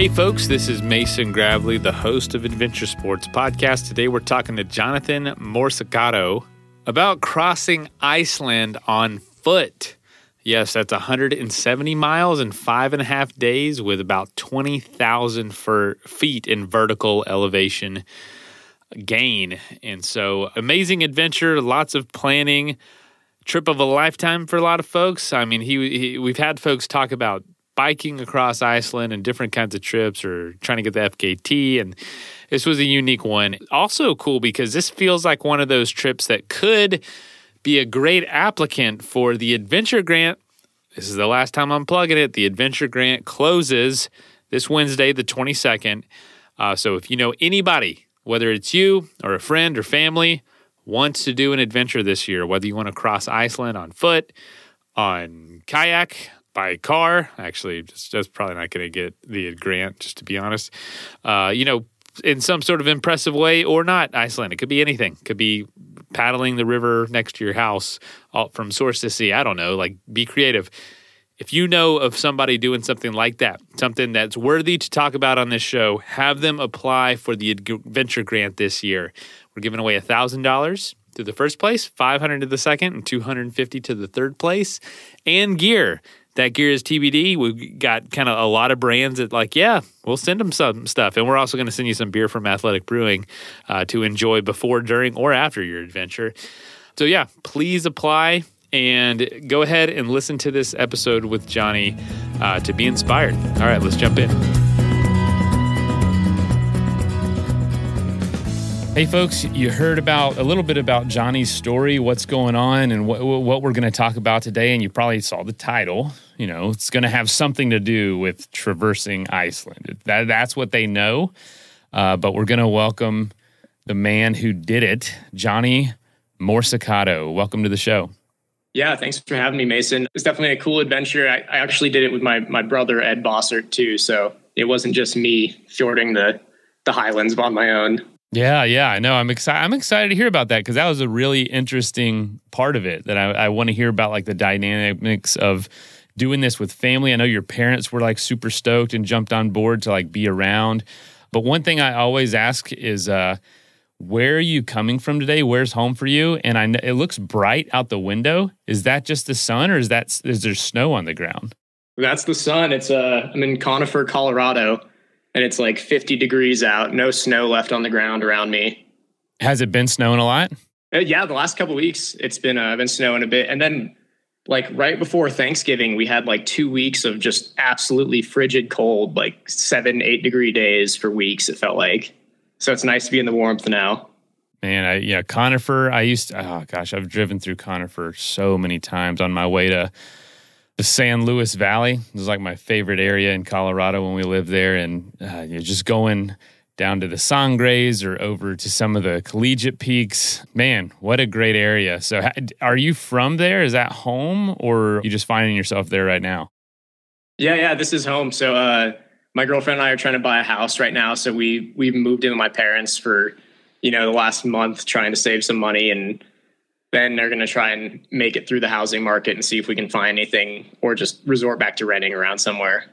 Hey, folks, this is Mason Gravely, the host of Adventure Sports Podcast. Today we're talking to Jonathan Morsicato about crossing Iceland on foot. Yes, that's 170 miles in five and a half days with about 20,000 feet in vertical elevation gain. And so, amazing adventure, lots of planning, trip of a lifetime for a lot of folks. I mean, he, he we've had folks talk about biking across Iceland and different kinds of trips or trying to get the FKT. And this was a unique one. Also, cool because this feels like one of those trips that could be a great applicant for the Adventure Grant. This is the last time I'm plugging it. The Adventure Grant closes this Wednesday, the 22nd. Uh, so if you know anybody, whether it's you or a friend or family, wants to do an adventure this year, whether you want to cross Iceland on foot, on kayak, by car. Actually, just, just probably not going to get the grant, just to be honest. Uh, you know, in some sort of impressive way or not, Iceland. It could be anything. It could be paddling the river next to your house from source to sea. I don't know. Like, be creative. If you know of somebody doing something like that, something that's worthy to talk about on this show, have them apply for the adventure grant this year. We're giving away $1,000 to the first place, 500 to the second, and 250 to the third place, and gear that gear is TBD. We've got kind of a lot of brands that, like, yeah, we'll send them some stuff. And we're also going to send you some beer from Athletic Brewing uh, to enjoy before, during, or after your adventure. So, yeah, please apply and go ahead and listen to this episode with Johnny uh, to be inspired. All right, let's jump in. Hey, folks, you heard about a little bit about Johnny's story, what's going on, and what, what we're going to talk about today. And you probably saw the title. You know, it's going to have something to do with traversing Iceland. That, that's what they know. Uh, but we're going to welcome the man who did it, Johnny Morsicato. Welcome to the show. Yeah, thanks for having me, Mason. It's definitely a cool adventure. I, I actually did it with my my brother Ed Bossert too, so it wasn't just me fjording the the highlands on my own. Yeah, yeah, I know. I'm excited. I'm excited to hear about that because that was a really interesting part of it that I, I want to hear about, like the dynamics of doing this with family. I know your parents were like super stoked and jumped on board to like be around. But one thing I always ask is, uh, where are you coming from today? Where's home for you? And I know it looks bright out the window. Is that just the sun, or is that is there snow on the ground? That's the sun. It's uh, I'm in Conifer, Colorado and it's like 50 degrees out, no snow left on the ground around me. Has it been snowing a lot? Uh, yeah, the last couple weeks it's been uh, been snowing a bit, and then like right before Thanksgiving, we had like two weeks of just absolutely frigid cold, like seven, eight degree days for weeks. It felt like. So it's nice to be in the warmth now. Man, I yeah, Conifer. I used to, oh gosh, I've driven through Conifer so many times on my way to the San Luis Valley. It was like my favorite area in Colorado when we lived there, and uh, you're just going down to the Sangres or over to some of the collegiate peaks. Man, what a great area! So, are you from there? Is that home, or you just finding yourself there right now? Yeah, yeah, this is home. So, uh, my girlfriend and I are trying to buy a house right now. So we we moved in with my parents for you know the last month, trying to save some money and then they're going to try and make it through the housing market and see if we can find anything or just resort back to renting around somewhere.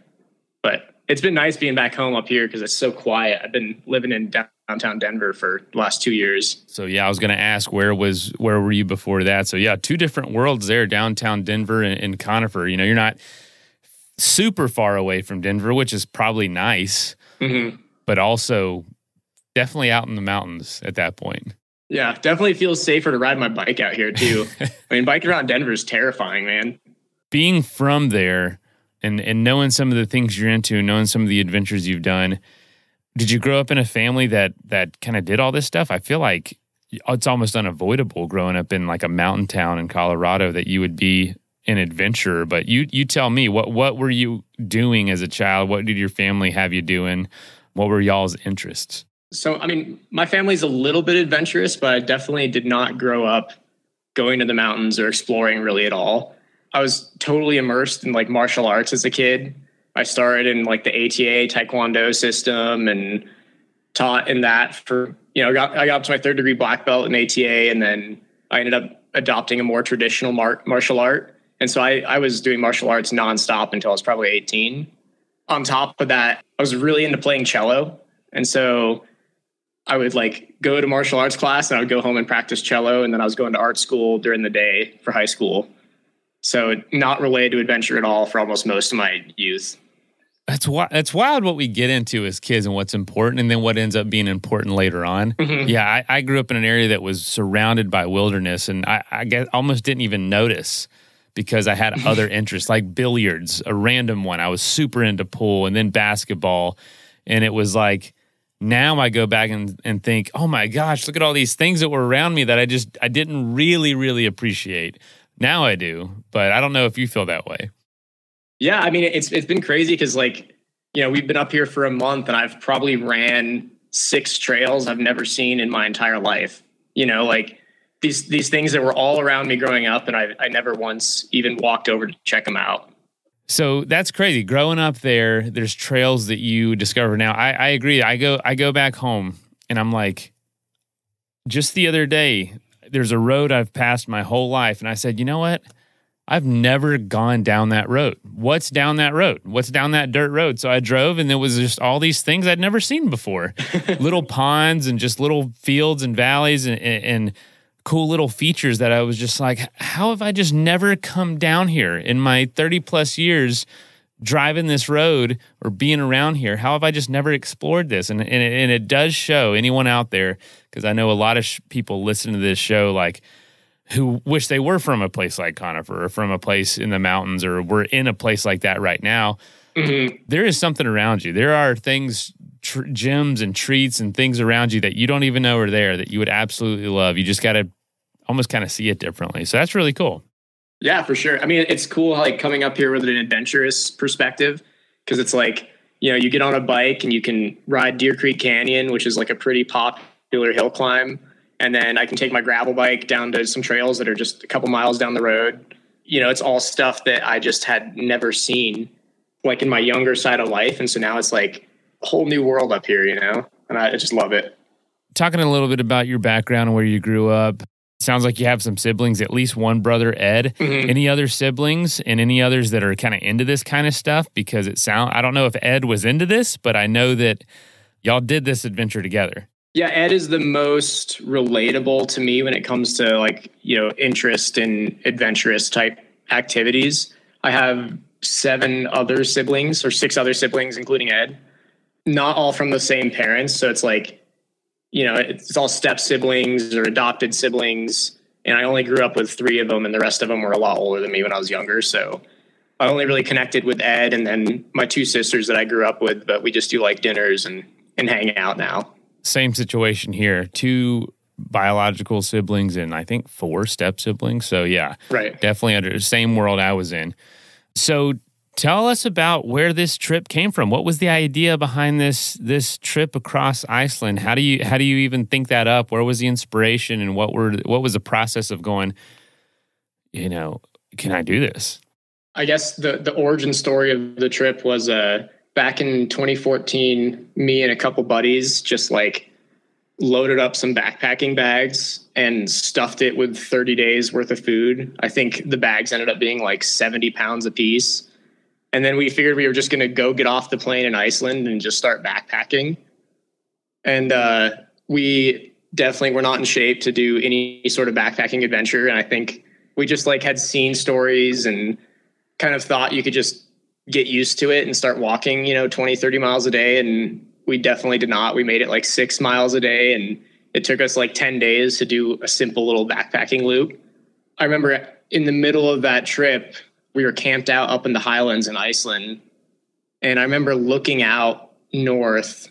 But it's been nice being back home up here because it's so quiet. I've been living in downtown Denver for the last two years. So yeah, I was going to ask where was where were you before that? So yeah, two different worlds there, downtown Denver and, and Conifer. You know, you're not super far away from Denver, which is probably nice, mm-hmm. but also definitely out in the mountains at that point. Yeah, definitely feels safer to ride my bike out here too. I mean, biking around Denver is terrifying, man. Being from there and and knowing some of the things you're into, knowing some of the adventures you've done, did you grow up in a family that that kind of did all this stuff? I feel like it's almost unavoidable growing up in like a mountain town in Colorado that you would be an adventurer. But you you tell me what what were you doing as a child? What did your family have you doing? What were y'all's interests? So, I mean, my family's a little bit adventurous, but I definitely did not grow up going to the mountains or exploring really at all. I was totally immersed in like martial arts as a kid. I started in like the ATA Taekwondo system and taught in that for, you know, got, I got up to my third degree black belt in ATA and then I ended up adopting a more traditional mar- martial art. And so I, I was doing martial arts nonstop until I was probably 18. on top of that, I was really into playing cello. And so I would like go to martial arts class and I would go home and practice cello. And then I was going to art school during the day for high school. So not related to adventure at all for almost most of my youth. That's wild. That's wild what we get into as kids and what's important, and then what ends up being important later on. Mm-hmm. Yeah, I, I, grew up in an area that was surrounded by wilderness, and I, I guess almost didn't even notice because I had other interests like billiards, a random one. I was super into pool, and then basketball, and it was like now I go back and, and think, oh my gosh, look at all these things that were around me that I just I didn't really really appreciate. Now I do, but I don't know if you feel that way. Yeah, I mean it's it's been crazy because like you know we've been up here for a month and I've probably ran six trails I've never seen in my entire life. You know, like these these things that were all around me growing up, and I I never once even walked over to check them out. So that's crazy. Growing up there, there's trails that you discover now. I, I agree. I go I go back home and I'm like, just the other day, there's a road I've passed my whole life, and I said, you know what? I've never gone down that road. What's down that road? What's down that dirt road? So I drove and there was just all these things I'd never seen before. little ponds and just little fields and valleys and, and, cool little features that I was just like, how have I just never come down here in my 30 plus years driving this road or being around here? How have I just never explored this? And, and, it, and it does show anyone out there, because I know a lot of sh- people listen to this show like, who wish they were from a place like Conifer or from a place in the mountains or were in a place like that right now. Mm-hmm. There is something around you. There are things, tr- gyms and treats and things around you that you don't even know are there that you would absolutely love. You just got to almost kind of see it differently. So that's really cool. Yeah, for sure. I mean, it's cool like coming up here with an adventurous perspective because it's like, you know, you get on a bike and you can ride Deer Creek Canyon, which is like a pretty popular hill climb and then I can take my gravel bike down to some trails that are just a couple miles down the road. You know, it's all stuff that I just had never seen like in my younger side of life. And so now it's like a whole new world up here, you know, and I just love it. Talking a little bit about your background and where you grew up. Sounds like you have some siblings, at least one brother, Ed. Mm-hmm. Any other siblings and any others that are kind of into this kind of stuff? Because it sound I don't know if Ed was into this, but I know that y'all did this adventure together. Yeah, Ed is the most relatable to me when it comes to like, you know, interest in adventurous type activities. I have seven other siblings or six other siblings, including Ed, not all from the same parents. So it's like, you know, it's all step siblings or adopted siblings. And I only grew up with three of them, and the rest of them were a lot older than me when I was younger. So I only really connected with Ed and then my two sisters that I grew up with, but we just do like dinners and, and hang out now same situation here. Two biological siblings and I think four step siblings. So yeah, right. Definitely under the same world I was in. So tell us about where this trip came from. What was the idea behind this this trip across Iceland? How do you how do you even think that up? Where was the inspiration and what were what was the process of going, you know, can I do this? I guess the the origin story of the trip was uh back in 2014, me and a couple buddies just like loaded up some backpacking bags and stuffed it with 30 days worth of food. I think the bags ended up being like 70 pounds a piece. And then we figured we were just going to go get off the plane in Iceland and just start backpacking. And uh, we definitely were not in shape to do any sort of backpacking adventure. And I think we just like had seen stories and kind of thought you could just get used to it and start walking, you know, 20, 30 miles a day. And we definitely did not. We made it like six miles a day and it took us like 10 days to do a simple little backpacking loop. I remember in the middle of that trip, we were camped out up in the highlands in Iceland. And I remember looking out north,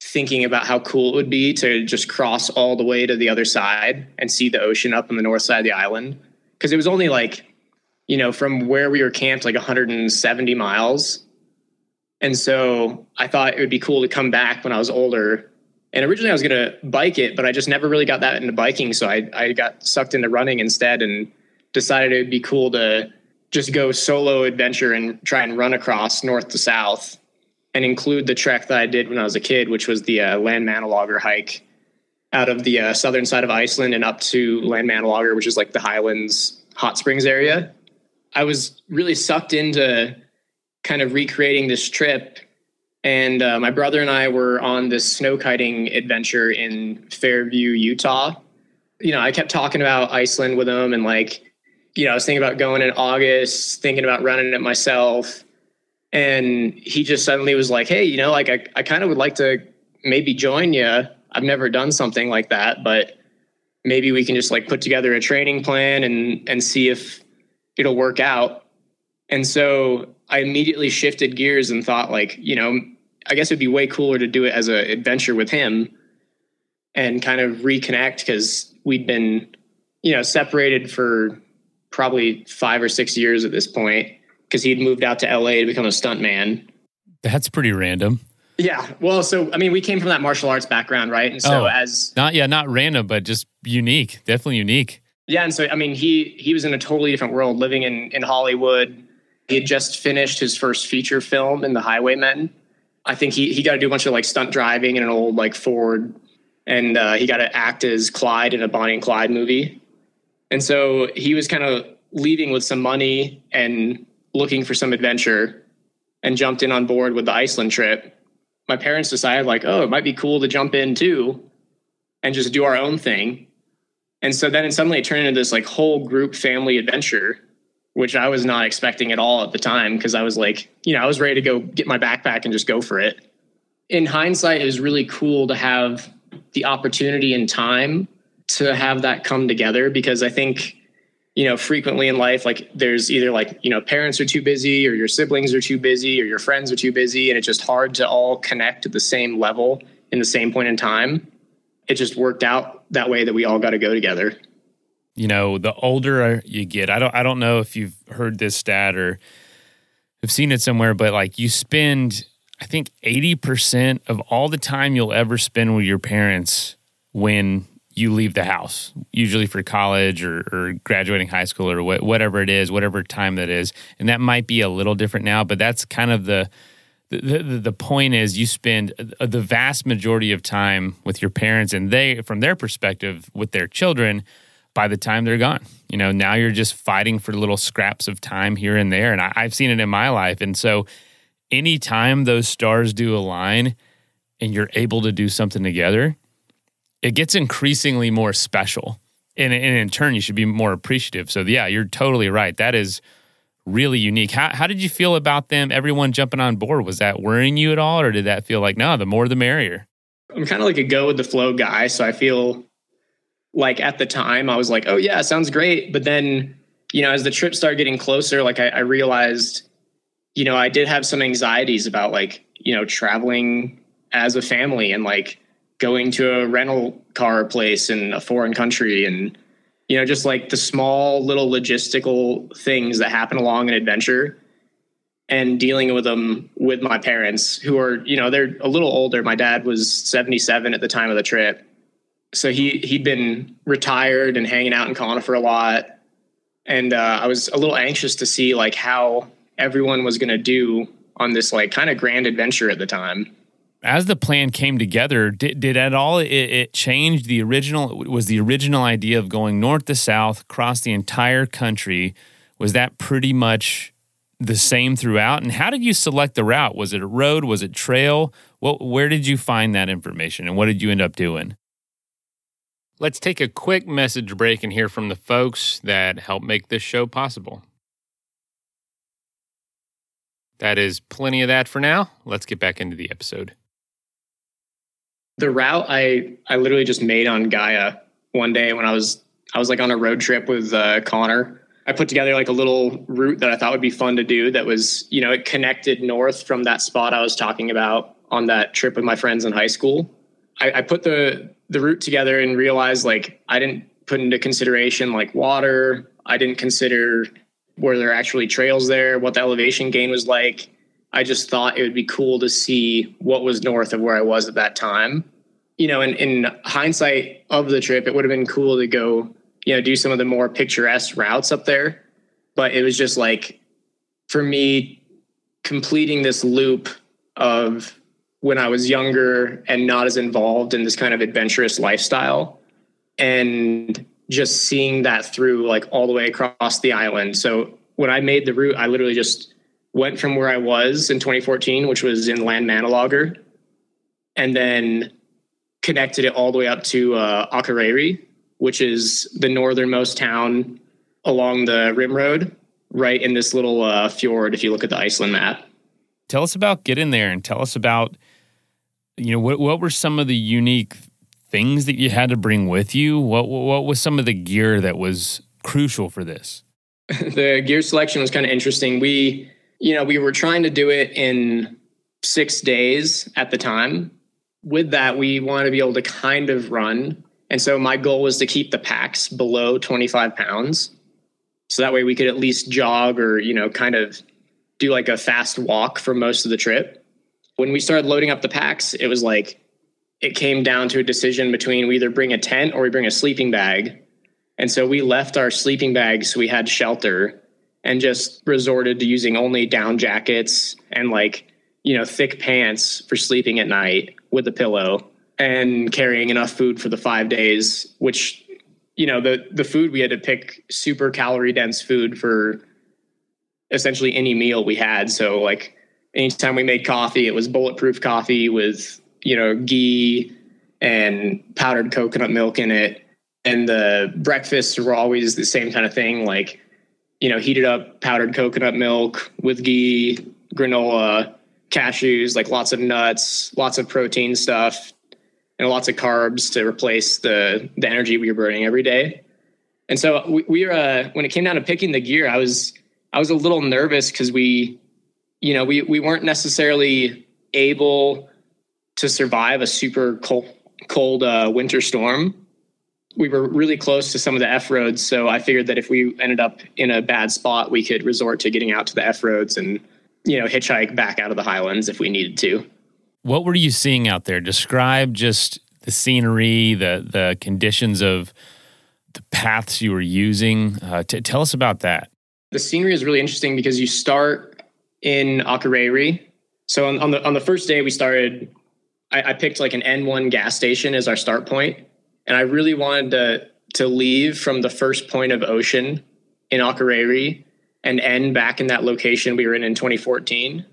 thinking about how cool it would be to just cross all the way to the other side and see the ocean up on the north side of the island. Because it was only like you know, from where we were camped, like 170 miles. And so I thought it would be cool to come back when I was older. And originally I was going to bike it, but I just never really got that into biking. So I, I got sucked into running instead and decided it would be cool to just go solo adventure and try and run across north to south and include the trek that I did when I was a kid, which was the uh, Landmannalaugar hike out of the uh, southern side of Iceland and up to Land Landmannalaugar, which is like the Highlands hot springs area. I was really sucked into kind of recreating this trip. And uh, my brother and I were on this snow kiting adventure in Fairview, Utah. You know, I kept talking about Iceland with him and like, you know, I was thinking about going in August, thinking about running it myself. And he just suddenly was like, hey, you know, like I, I kind of would like to maybe join you. I've never done something like that, but maybe we can just like put together a training plan and and see if it'll work out. And so I immediately shifted gears and thought like, you know, I guess it'd be way cooler to do it as an adventure with him and kind of reconnect because we'd been, you know, separated for probably five or six years at this point because he'd moved out to LA to become a stuntman. That's pretty random. Yeah. Well, so I mean, we came from that martial arts background, right? And so Oh. as Not yeah, not random, but just unique. Definitely unique. yeah, and so I mean, he he was in a totally different world, living in in Hollywood. He had just finished his first feature film in The Highwaymen. I think he he got to do a bunch of like stunt driving in an old like Ford, and uh, he got to act as Clyde in a Bonnie and Clyde movie. And so he was kind of leaving with some money and looking for some adventure, and jumped in on board with the Iceland trip. My parents decided like, oh, it might be cool to jump in too, and just do our own thing. And so then it suddenly turned into this like whole group family adventure, which I was not expecting at all at the time because I was like, you know, I was ready to go get my backpack and just go for it. In hindsight, it was really cool to have the opportunity and time to have that come together because I think, you know, frequently in life, like there's either like, you know, parents are too busy or your siblings are too busy or your friends are too busy. And it's just hard to all connect at the same level in the same point in time. It just worked out that way that we all got to go together. you know, the older you get, I don't I don't know if you've heard this stat or have seen it somewhere, but like you spend I think 80% of all the time you'll ever spend with your parents when you leave the house, usually for college or, or graduating high school or wh- whatever it is, whatever time that is. And that might be a little different now, but that's kind of the the, the, the point is you spend uh, the vast majority of time with your parents and they from their perspective with their children by the time they're gone. You know now you're just fighting for little scraps of time here and there. And I, i've seen it in my life. And so anytime those stars do align and you're able to do something together it gets increasingly more special and, and in turn you should be more appreciative so yeah you're totally right that is really unique. How, how did you feel about them, everyone jumping on board? Was that worrying you at all, or did that feel like, no, the more the merrier? I'm kind of like a go with the flow guy. So I feel like at the time I was like, oh, yeah, sounds great. But then, you know, as the trip started getting closer, like I, I realized, you know, I did have some anxieties about like, you know, traveling as a family and like going to a rental car place in a foreign country and, you know, just like the small little logistical things that happen along an adventure and dealing with them with my parents who are, you know, they're a little older. My dad was 77 at the time of the trip. So he he'd been retired and hanging out in Conifer a lot. And uh, I was a little anxious to see like how everyone was going to do on this like kind of grand adventure at the time. As the plan came together, did, did at all it, it change the original? Was the original idea of going north to south across the entire country? Was that pretty much the same throughout? And how did you select the route? Was it a road? Was it trail? What, where did you find that information, and what did you end up doing? Let's take a quick message break and hear from the folks that help make this show possible. That is plenty of that for now. Let's get back into the episode. The route I I literally just made on Gaia one day when I was I was like on a road trip with uh, Connor. I put together like a little route that I thought would be fun to do. That was you know it connected north from that spot I was talking about on that trip with my friends in high school. I, I put the the route together and realized like I didn't put into consideration like water. I didn't consider were there actually trails there, what the elevation gain was like. I just thought it would be cool to see what was north of where I was at that time. You know, in, in hindsight of the trip, it would have been cool to go, you know, do some of the more picturesque routes up there. But it was just like, for me, completing this loop of when I was younger and not as involved in this kind of adventurous lifestyle and just seeing that through like all the way across the island. So when I made the route, I literally just went from where I was in 2014, which was in Land Landmannalaugar, and then connected it all the way up to uh, Akureyri, which is the northernmost town along the Ring Road, right in this little uh, fjord. If you look at the Iceland map. Tell us about getting there, and tell us about you know what what were some of the unique things that you had to bring with you? What what was some of the gear that was crucial for this? the gear selection was kind of interesting. We you know we were trying to do it in six days at the time with that, we want to be able to kind of run. And so my goal was to keep the packs below 25 pounds. So that way we could at least jog or, you know, kind of do like a fast walk for most of the trip. When we started loading up the packs, it was like it came down to a decision between we either bring a tent or we bring a sleeping bag. And so we left our sleeping bags so we had shelter and just resorted to using only down jackets and like, you know, thick pants for sleeping at night with a pillow and carrying enough food for the five days, which, you know, the, the food we had to pick super calorie dense food for essentially any meal we had. So like anytime we made coffee, it was bulletproof coffee with, you know, ghee and powdered coconut milk in it. And the breakfasts were always the same kind of thing, like, you know, heated up powdered coconut milk with ghee, granola, cashews, like lots of nuts, lots of protein stuff, and lots of carbs to replace the the energy we were burning every day. And so we, we were uh, when it came down to picking the gear, I was I was a little nervous because we, you know, we we weren't necessarily able to survive a super cold cold uh, winter storm. We were really close to some of the F roads, so I figured that if we ended up in a bad spot, we could resort to getting out to the F roads and you know, hitchhike back out of the highlands if we needed to. What were you seeing out there? Describe just the scenery, the the conditions of the paths you were using. Uh, t- tell us about that. The scenery is really interesting because you start in Akureyri. So on, on the on the first day we started, I, I picked like an N1 gas station as our start point, and I really wanted to to leave from the first point of ocean in Akureyri and end back in that location we were in in 2014.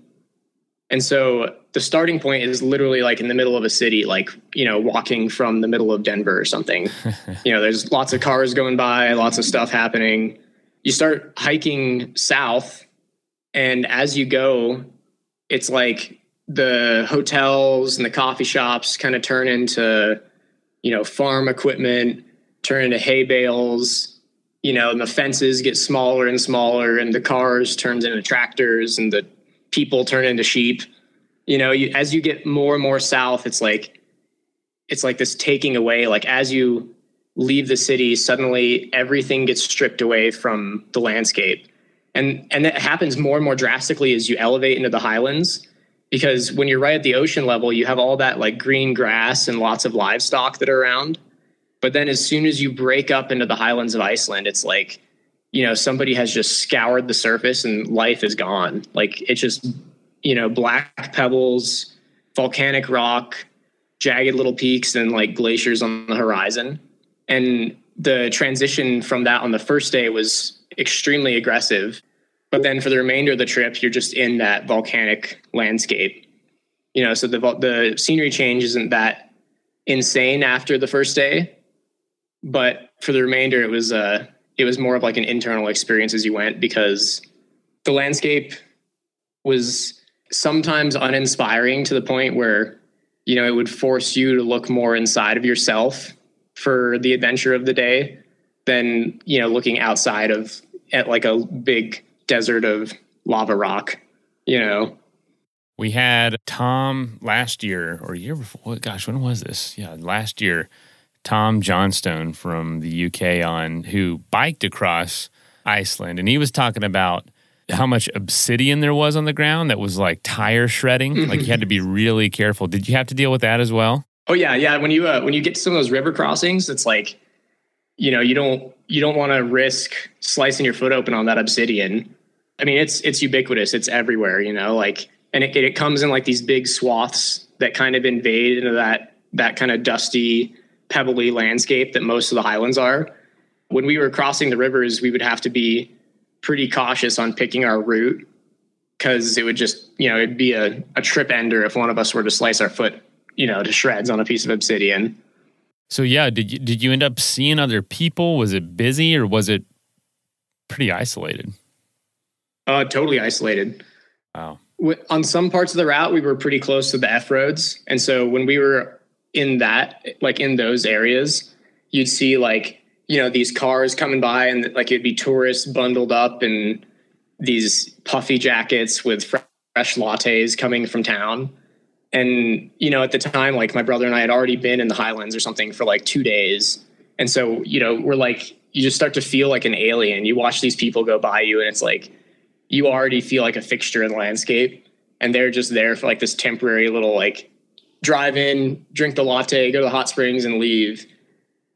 And so the starting point is literally like in the middle of a city, like, you know, walking from the middle of Denver or something. you know, there's lots of cars going by, lots of stuff happening. You start hiking south, and as you go, it's like the hotels and the coffee shops kind of turn into, you know, farm equipment, turn into hay bales, you know, and the fences get smaller and smaller, and the cars turns into tractors, and the people turn into sheep. You know, you, as you get more and more south, it's like it's like this taking away. Like as you leave the city, suddenly everything gets stripped away from the landscape, and and that happens more and more drastically as you elevate into the highlands. Because when you're right at the ocean level, you have all that like green grass and lots of livestock that are around but then as soon as you break up into the highlands of Iceland, it's like, you know, somebody has just scoured the surface and life is gone. Like it's just, you know, black pebbles, volcanic rock, jagged little peaks, and like glaciers on the horizon. And the transition from that on the first day was extremely aggressive. But then for the remainder of the trip, you're just in that volcanic landscape. You know, so the the scenery change isn't that insane after the first day, but for the remainder, it was uh, it was more of like an internal experience as you went because the landscape was sometimes uninspiring to the point where you know it would force you to look more inside of yourself for the adventure of the day than you know looking outside of at like a big desert of lava rock you know we had tom last year or year before gosh when was this yeah last year Tom Johnstone from the UK on who biked across Iceland, and he was talking about how much obsidian there was on the ground that was like tire shredding. Mm-hmm. Like you had to be really careful. Did you have to deal with that as well? Oh yeah, yeah. When you uh, when you get to some of those river crossings, it's like you know you don't you don't want to risk slicing your foot open on that obsidian. I mean, it's it's ubiquitous. It's everywhere. You know, like and it it comes in like these big swaths that kind of invade into that that kind of dusty pebbly landscape that most of the highlands are. When we were crossing the rivers, we would have to be pretty cautious on picking our route because it would just, you know, it'd be a, a trip ender if one of us were to slice our foot, you know, to shreds on a piece of obsidian. So yeah, did you did you end up seeing other people? Was it busy or was it pretty isolated? Uh, totally isolated. Wow. On some parts of the route, we were pretty close to the F roads, and so when we were in that, like in those areas, you'd see like you know these cars coming by, and like it'd be tourists bundled up in these puffy jackets with fresh lattes coming from town. And you know, at the time, like my brother and I had already been in the Highlands or something for like two days, and so you know, we're like, you just start to feel like an alien. You watch these people go by you, and it's like you already feel like a fixture in the landscape. And they're just there for like this temporary little like drive in drink the latte go to the hot springs and leave.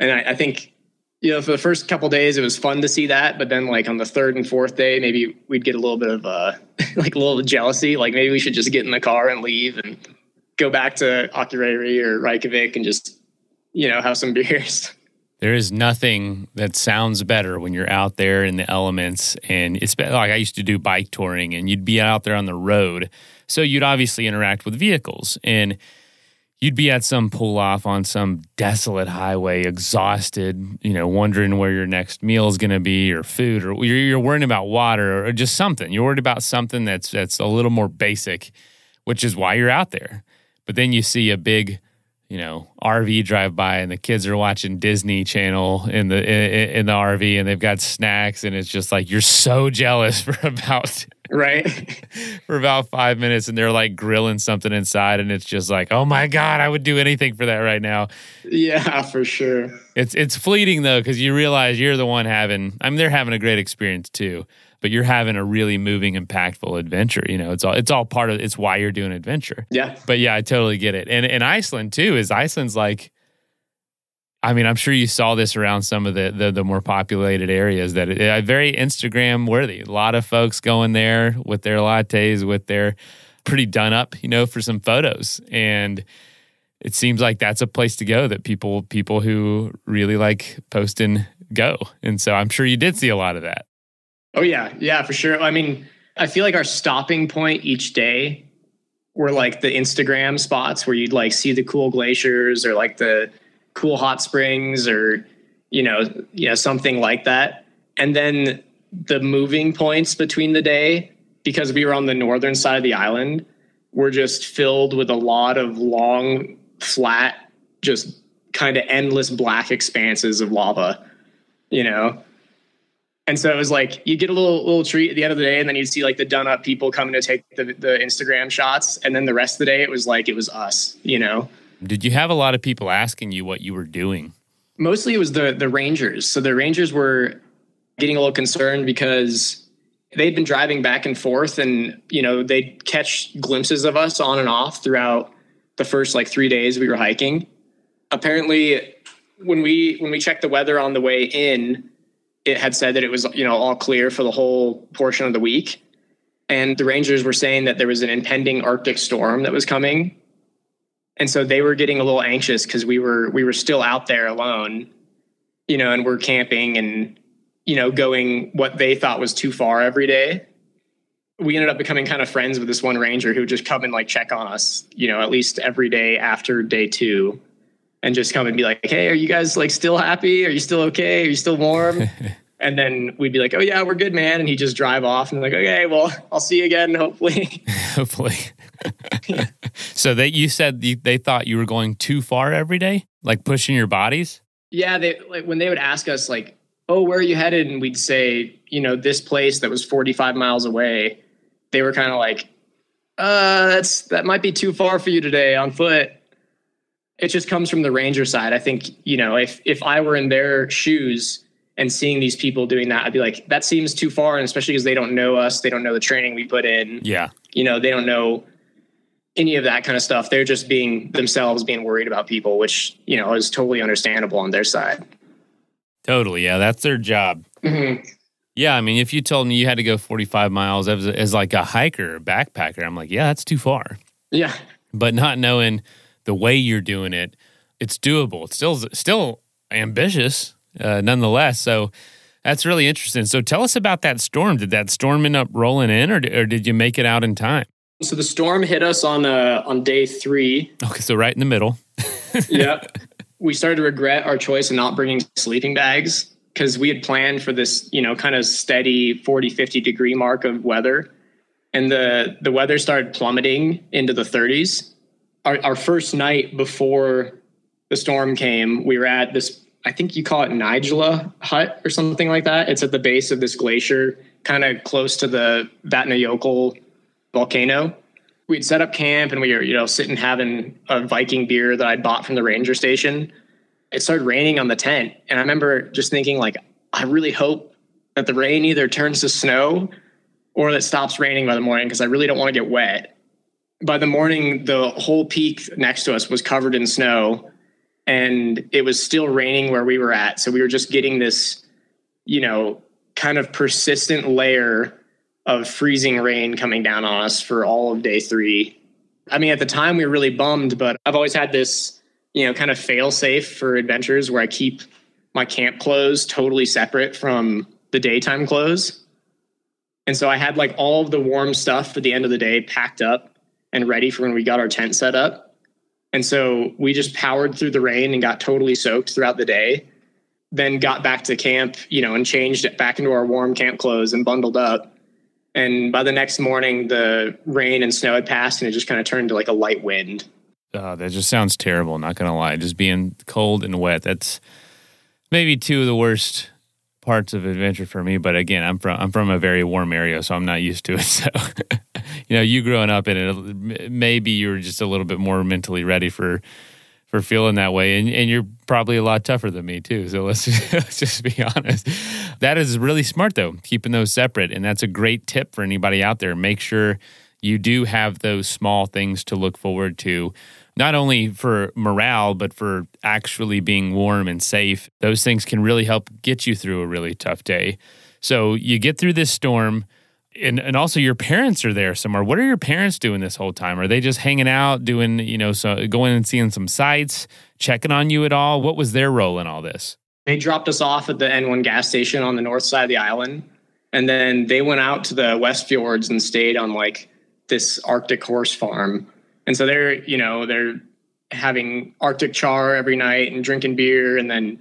And I, I think you know for the first couple days it was fun to see that. But then like on the third and fourth day maybe we'd get a little bit of uh like a little jealousy. Like maybe we should just get in the car and leave and go back to Akureyri or Reykjavik and just you know have some beers. There is nothing that sounds better when you're out there in the elements and it's like I used to do bike touring and you'd be out there on the road. So you'd obviously interact with vehicles and you'd be at some pull off on some desolate highway exhausted you know wondering where your next meal is going to be or food or you're, you're worrying about water or just something. You're worried about something that's that's a little more basic which is why you're out there but then you see a big you know RV drive by and the kids are watching Disney Channel in the in, in, the RV and they've got snacks and it's just like you're so jealous for about right for about 5 minutes and they're like grilling something inside and it's just like oh my god I would do anything for that right now. Yeah, for sure. It's it's fleeting though cuz you realize you're the one having I mean they're having a great experience too but you're having a really moving, impactful adventure. You know, it's all it's all part of it's why you're doing adventure. Yeah. But yeah, I totally get it. And and Iceland too is Iceland's like I mean, I'm sure you saw this around some of the the, the more populated areas that it, it, very Instagram worthy. A lot of folks going there with their lattes, with their pretty done up, you know, for some photos. And it seems like that's a place to go that people people who really like posting go. And so I'm sure you did see a lot of that. Oh yeah, yeah, for sure. I mean, I feel like our stopping point each day were like the Instagram spots where you'd like see the cool glaciers or like the cool hot springs or you know, know something like that. And then the moving points between the day because we were on the northern side of the island were just filled with a lot of long flat just kind of endless black expanses of lava, you know. And so it was like you get a little little treat at the end of the day, and then you'd see like the done up people coming to take the, the Instagram shots, and then the rest of the day it was like it was us, you know. Did you have a lot of people asking you what you were doing? Mostly it was the the Rangers. So the Rangers were getting a little concerned because they'd been driving back and forth, and you know they'd catch glimpses of us on and off throughout the first like three days we were hiking. Apparently, when we when we checked the weather on the way in it had said that it was you know all clear for the whole portion of the week. And the rangers were saying that there was an impending arctic storm that was coming. And so they were getting a little anxious because we were we were still out there alone you know and we're camping and you know going what they thought was too far every day. We ended up becoming kind of friends with this one ranger who would just come and like check on us you know at least every day after day two and just come and be like, "Hey, are you guys like still happy? Are you still okay? Are you still warm?" and then we'd be like, "Oh yeah, we're good, man." And he'd just drive off and like, "Okay, well, I'll see you again, hopefully." hopefully. so that you said they thought you were going too far every day, like pushing your bodies. Yeah, they like when they would ask us like, "Oh, where are you headed?" and we'd say, "You know, this place that was 45 miles away." They were kind of like, "Uh, that's that might be too far for you today on foot." It just comes from the ranger side. I think, you know, if if I were in their shoes and seeing these people doing that, I'd be like, that seems too far. And especially because they don't know us, they don't know the training we put in. Yeah. You know, they don't know any of that kind of stuff. They're just being themselves being worried about people, which, you know, is totally understandable on their side. Totally. Yeah. That's their job. Mm-hmm. Yeah. I mean, if you told me you had to go 45 miles as, as like a hiker or backpacker, I'm like, yeah, that's too far. Yeah. But not knowing, the way you're doing it, it's doable. It's still still ambitious, uh, nonetheless. So That's really interesting. So tell us about that storm. Did that storm end up rolling in, or, or did you make it out in time? So the storm hit us on uh, on day three. Okay, so right in the middle. yep. We started to regret our choice of not bringing sleeping bags because we had planned for this, you know, kind of steady 40, 50 degree mark of weather. And the the weather started plummeting into the 30s. Our, our first night before the storm came, we were at this I think you call it Nigella Hut or something like that. It's at the base of this glacier, kind of close to the Vatnajökull volcano. We'd set up camp and we were, you know, sitting having a Viking beer that I'd bought from the ranger station. It started raining on the tent. And I remember just thinking, like, I really hope that the rain either turns to snow or that stops raining by the morning because I really don't want to get wet. By the morning, the whole peak next to us was covered in snow and it was still raining where we were at. So we were just getting this, you know, kind of persistent layer of freezing rain coming down on us for all of day three. I mean, at the time we were really bummed, but I've always had this, you know, kind of fail safe for adventures where I keep my camp clothes totally separate from the daytime clothes. And so I had like all of the warm stuff for the end of the day packed up and ready for when we got our tent set up. And so we just powered through the rain and got totally soaked throughout the day. Then got back to camp, you know, and changed it back into our warm camp clothes and bundled up. And by the next morning, the rain and snow had passed and it just kind of turned to like a light wind. Oh, that just sounds terrible. Not going to lie. Just being cold and wet. That's maybe two of the worst parts of adventure for me. But again, I'm from I'm from a very warm area, so I'm not used to it. So, you know, you growing up in it, maybe you're just a little bit more mentally ready for for feeling that way, and, and you're probably a lot tougher than me too. So let's just, let's just be honest. That is really smart though, keeping those separate, and that's a great tip for anybody out there. Make sure you do have those small things to look forward to not only for morale, but for actually being warm and safe. Those things can really help get you through a really tough day. So you get through this storm. And, and also your parents are there somewhere. What are your parents doing this whole time? Are they just hanging out, doing, you know, so going and seeing some sights, checking on you at all? What was their role in all this? They dropped us off at the N1 gas station on the north side of the island. And then they went out to the West Fjords and stayed on like this Arctic horse farm and so they're you know they're having arctic char every night and drinking beer. And then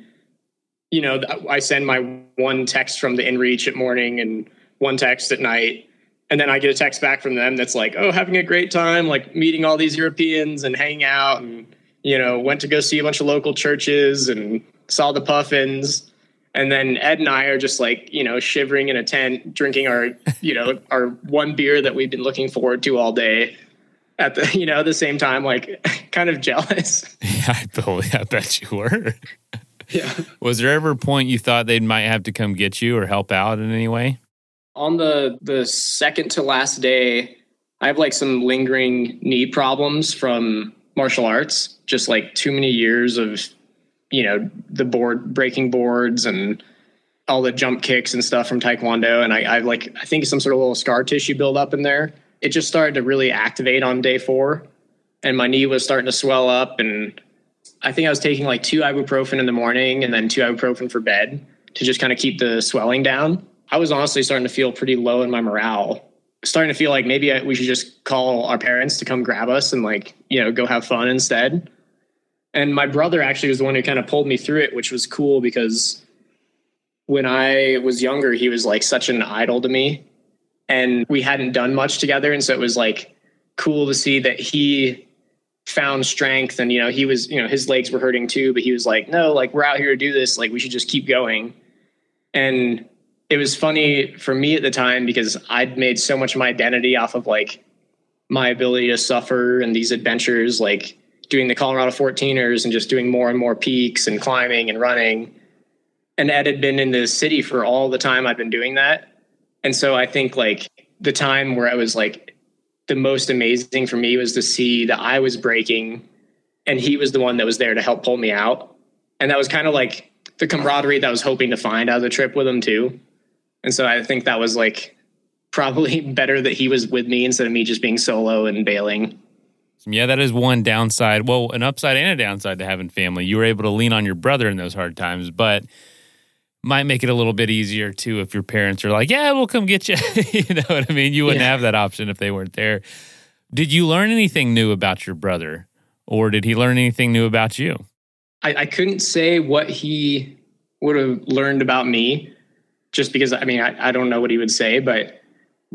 you know i send my one text from the inreach at morning and one text at night. And then i get a text back from them that's like oh having a great time like meeting all these europeans and hanging out and you know went to go see a bunch of local churches and saw the puffins. And then ed and i are just like you know shivering in a tent drinking our you know our one beer that we've been looking forward to all day at the you know the same time like kind of jealous. Yeah i totally i bet you were. Yeah. Was there ever a point you thought they might have to come get you or help out in any way? On the the second to last day i have like some lingering knee problems from martial arts just like too many years of you know the board breaking boards and all the jump kicks and stuff from taekwondo. And i i like i think some sort of little scar tissue build up in there it just started to really activate on day four and my knee was starting to swell up and i think i was taking like two ibuprofen in the morning and then two ibuprofen for bed to just kind of keep the swelling down. I was honestly starting to feel pretty low in my morale. Starting to feel like maybe we should just call our parents to come grab us and like you know go have fun instead. And my brother actually was the one who kind of pulled me through it which was cool because when i was younger he was like such an idol to me and we hadn't done much together. And so it was like cool to see that he found strength and you know he was you know his legs were hurting too but he was like no like we're out here to do this. Like we should just keep going. And it was funny for me at the time because i'd made so much of my identity off of like my ability to suffer and these adventures like doing the colorado 14ers and just doing more and more peaks and climbing and running. And ed had been in the city for all the time i'd been doing that and so I think like the time where I was like the most amazing for me was to see that I was breaking and he was the one that was there to help pull me out. And that was kind of like the camaraderie that I was hoping to find out of the trip with him too. And so I think that was like probably better that he was with me instead of me just being solo and bailing. Yeah, that is one downside. Well, an upside and a downside to having family. You were able to lean on your brother in those hard times, but might make it a little bit easier too if your parents are like, "Yeah, we'll come get you." you know what I mean? You wouldn't yeah. have that option if they weren't there. Did you learn anything new about your brother, or did he learn anything new about you? I, I couldn't say what he would have learned about me, just because I mean I, I don't know what he would say, but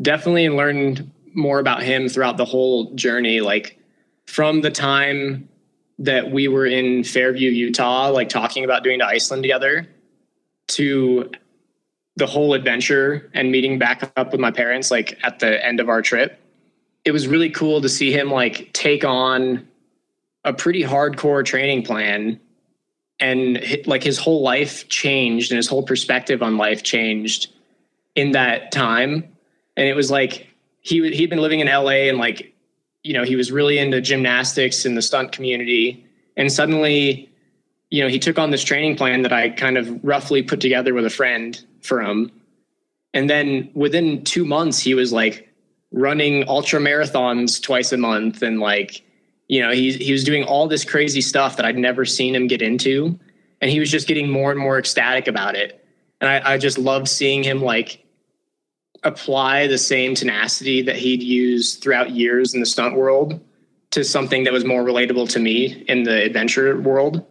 definitely learned more about him throughout the whole journey. Like from the time that we were in Fairview, Utah, like talking about doing to Iceland together to the whole adventure and meeting back up with my parents like at the end of our trip. It was really cool to see him like take on a pretty hardcore training plan and like his whole life changed and his whole perspective on life changed in that time. And it was like he he'd been living in LA and like you know he was really into gymnastics in the stunt community. And suddenly you know, he took on this training plan that I kind of roughly put together with a friend for him. And then within two months, he was like running ultra marathons twice a month. And like, you know, he, he was doing all this crazy stuff that I'd never seen him get into. And he was just getting more and more ecstatic about it. And I, I just loved seeing him like apply the same tenacity that he'd used throughout years in the stunt world to something that was more relatable to me in the adventure world.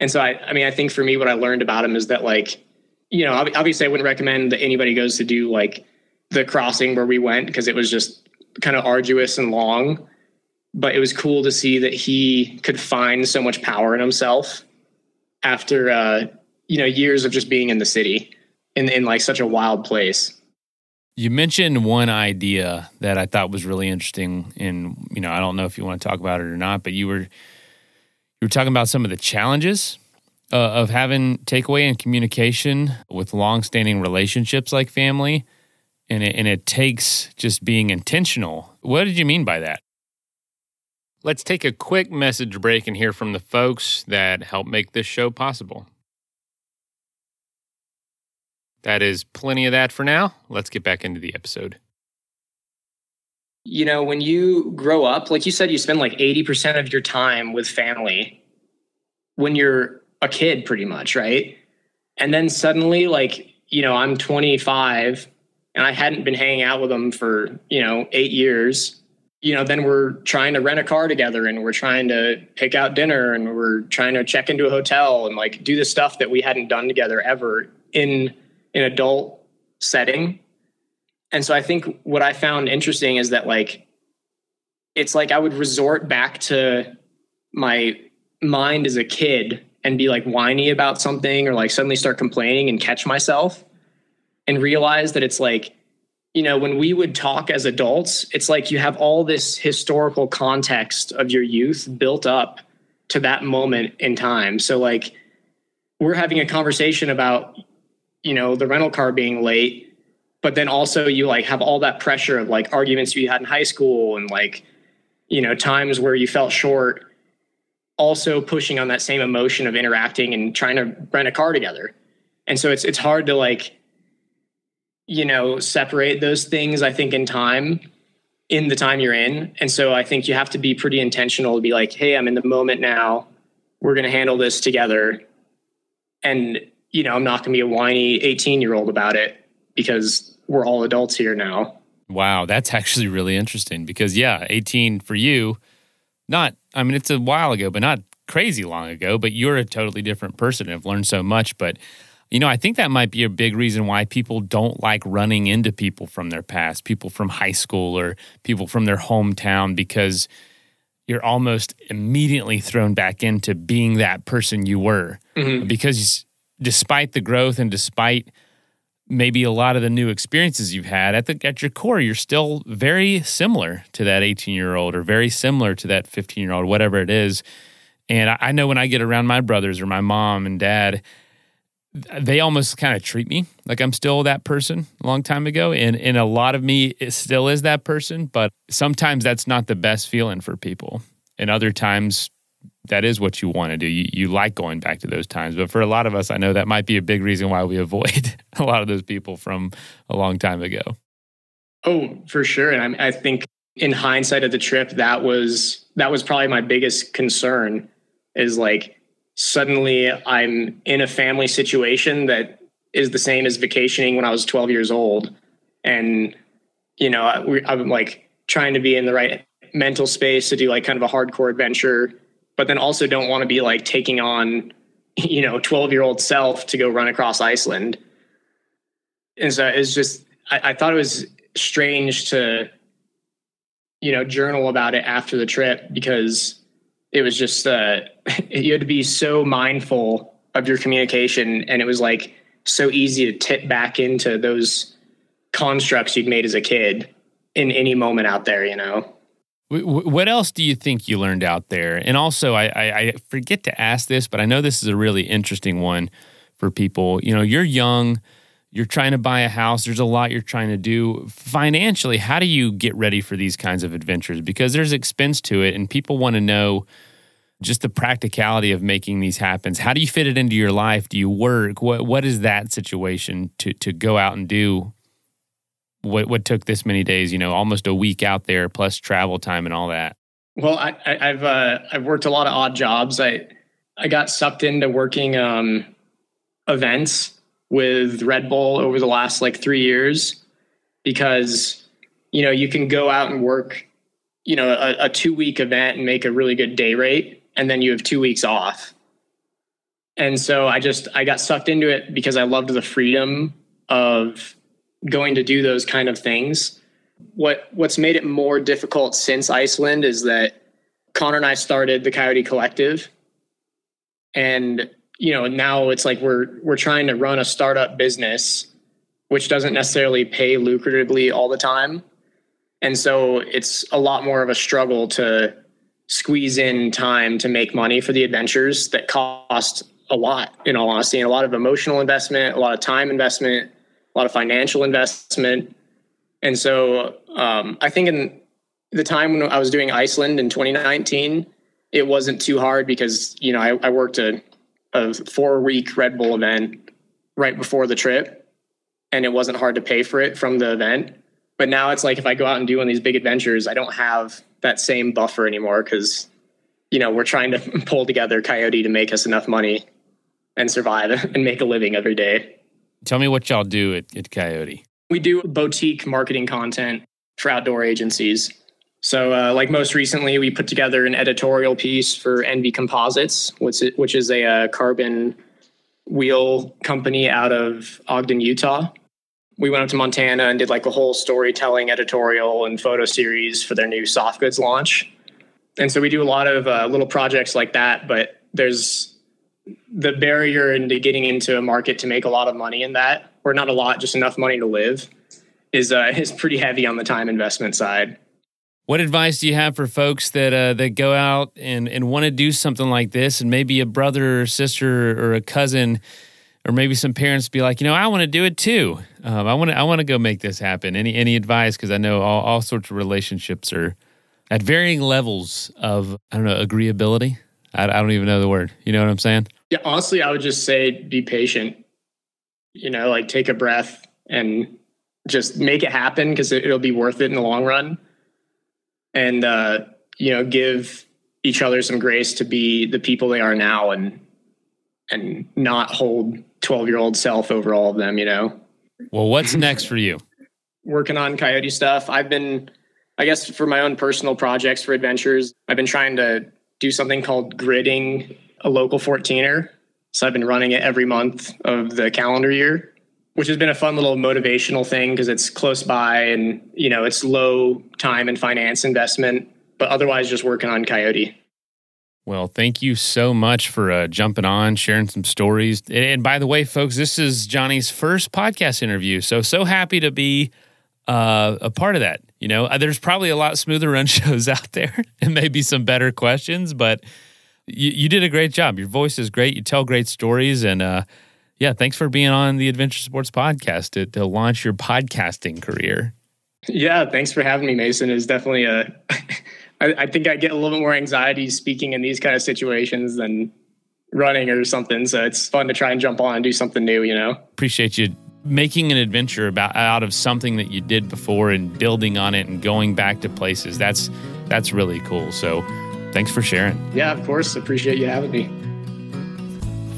And so I, I mean, I think for me, what I learned about him is that like, you know, obviously I wouldn't recommend that anybody goes to do like the crossing where we went because it was just kind of arduous and long. But it was cool to see that he could find so much power in himself after, uh, you know, years of just being in the city in, in like such a wild place. You mentioned one idea that I thought was really interesting. And, you know, I don't know if you want to talk about it or not, but you were you were talking about some of the challenges uh, of having takeaway and communication with long-standing relationships like family, and it, and it takes just being intentional. What did you mean by that? Let's take a quick message break and hear from the folks that help make this show possible. That is plenty of that for now. Let's get back into the episode. You know, when you grow up, like you said, you spend like 80% of your time with family when you're a kid, pretty much, right? And then suddenly, like, you know, I'm 25 and I hadn't been hanging out with them for, you know, eight years. You know, then we're trying to rent a car together and we're trying to pick out dinner and we're trying to check into a hotel and like do the stuff that we hadn't done together ever in an adult setting and so I think what I found interesting is that like it's like I would resort back to my mind as a kid and be like whiny about something or like suddenly start complaining and catch myself and realize that it's like you know when we would talk as adults it's like you have all this historical context of your youth built up to that moment in time. So like we're having a conversation about you know the rental car being late but then also you like have all that pressure of like arguments you had in high school and like you know times where you felt short also pushing on that same emotion of interacting and trying to rent a car together. And so it's it's hard to like you know separate those things i think in time in the time you're in. And so i think you have to be pretty intentional to be like hey i'm in the moment now. We're going to handle this together. And you know i'm not going to be a whiny 18 year old about it because we're all adults here now. Wow, that's actually really interesting because yeah, 18 for you, not I mean it's a while ago, but not crazy long ago, but you're a totally different person and have learned so much, but you know, I think that might be a big reason why people don't like running into people from their past, people from high school or people from their hometown because you're almost immediately thrown back into being that person you were. Mm-hmm. Because despite the growth and despite maybe a lot of the new experiences you've had at the at your core you're still very similar to that 18 year old or very similar to that 15 year old whatever it is. And I, I, know when i get around my brothers or my mom and dad they almost kind of treat me like i'm still that person a long time ago. And and a lot of me still is that person but sometimes that's not the best feeling for people. And other times that is what you want to do. You, you like going back to those times. But for a lot of us, I know that might be a big reason why we avoid a lot of those people from a long time ago. Oh, for sure. And I, I think in hindsight of the trip, that was that was probably my biggest concern is like suddenly I'm in a family situation that is the same as vacationing when I was 12 years old. And, you know, I, I'm like trying to be in the right mental space to do like kind of a hardcore adventure, but then also don't want to be like taking on, you know, 12 year old self to go run across Iceland. And so it's just, I, I thought it was strange to, you know, journal about it after the trip because it was just, uh, you had to be so mindful of your communication. And it was like so easy to tip back into those constructs you'd made as a kid in any moment out there, you know? What else do you think you learned out there? And also, I, I, I, forget to ask this, but I know this is a really interesting one for people. You know, you're young, you're trying to buy a house, there's a lot you're trying to do. Financially, how do you get ready for these kinds of adventures? Because there's expense to it, and people want to know just the practicality of making these happen. How do you fit it into your life? Do you work? What What is that situation to to go out and do what what took this many days? You know, almost a week out there plus travel time and all that. Well, I, have uh, I've worked a lot of odd jobs. I I got sucked into working um, events with Red Bull over the last like three years because you know you can go out and work you know a, a two week event and make a really good day rate, and then you have two weeks off. And so I just I got sucked into it because I loved the freedom of going to do those kind of things. What what's made it more difficult since Iceland is that Connor and I started the Coyote Collective, and you know now it's like we're we're trying to run a startup business, which doesn't necessarily pay lucratively all the time, and so it's a lot more of a struggle to squeeze in time to make money for the adventures that cost a lot in all honesty and a lot of emotional investment a lot of time investment a lot of financial investment. And so um, I think in the time when I was doing Iceland in 2019, it wasn't too hard because, you know, I, I worked a, a four week Red Bull event right before the trip and it wasn't hard to pay for it from the event. But now it's like if I go out and do one of these big adventures, I don't have that same buffer anymore because, you know, we're trying to pull together Coyote to make us enough money and survive and make a living every day. Tell me what y'all do at, at Coyote. We do boutique marketing content for outdoor agencies. So, uh, like most recently, we put together an editorial piece for ENVE Composites, which is, which is a, uh, carbon wheel company out of Ogden, Utah. We went up to Montana and did like a whole storytelling editorial and photo series for their new soft goods launch. And so we do a lot of uh, little projects like that, but there's the barrier into getting into a market to make a lot of money in that, or not a lot, just enough money to live, is uh, is pretty heavy on the time investment side. What advice do you have for folks that uh, that go out and, and want to do something like this, and maybe a brother or sister or a cousin, or maybe some parents be like, you know, I want to do it too. Um, I want to I want to go make this happen. Any any advice? Because I know all, all sorts of relationships are at varying levels of I don't know agreeability. I, I don't even know the word. You know what I'm saying? Yeah, honestly, I would just say be patient. You know, like take a breath and just make it happen because it, will be worth it in the long run. And uh, you know, give each other some grace to be the people they are now and and not hold 12 year old self over all of them, you know. Well, what's next for you? Working on coyote stuff. I've been I guess for my own personal projects for adventures, I've been trying to do something called gridding a local 14er. So I've been running it every month of the calendar year, which has been a fun little motivational thing because it's close by and, you know, it's low time and finance investment, but otherwise just working on Coyote. Well, thank you so much for uh, jumping on, sharing some stories. And by the way, folks, this is Johnny's first podcast interview. So, so happy to be uh, a part of that. You know, uh, there's probably a lot smoother run shows out there and maybe some better questions, but you, you did a great job. Your voice is great. You tell great stories. And uh, yeah, thanks for being on the Adventure Sports Podcast to, to launch your podcasting career. Yeah, thanks for having me, Mason. Is definitely a. I, I think I get a little bit more anxiety speaking in these kind of situations than running or something. So it's fun to try and jump on and do something new. You know, appreciate you making an adventure about out of something that you did before and building on it and going back to places. That's that's really cool. So Thanks for sharing. Yeah, of course. Appreciate you having me.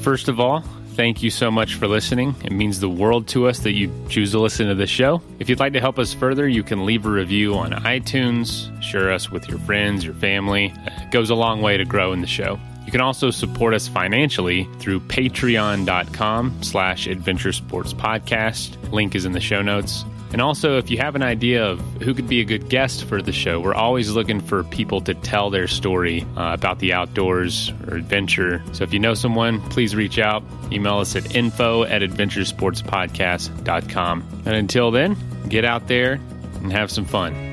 first of all, thank you so much for listening. It means the world to us that you choose to listen to the show. If you'd like to help us further, you can leave a review on iTunes, share us with your friends, your family. It goes a long way to grow in the show. You can also support us financially through patreon.com slash adventure sports podcast. Link is in the show notes. And also, if you have an idea of who could be a good guest for the show, we're always looking for people to tell their story uh, about the outdoors or adventure. So if you know someone, please reach out. Email us at info at adventuresportspodcast.com. And until then, get out there and have some fun.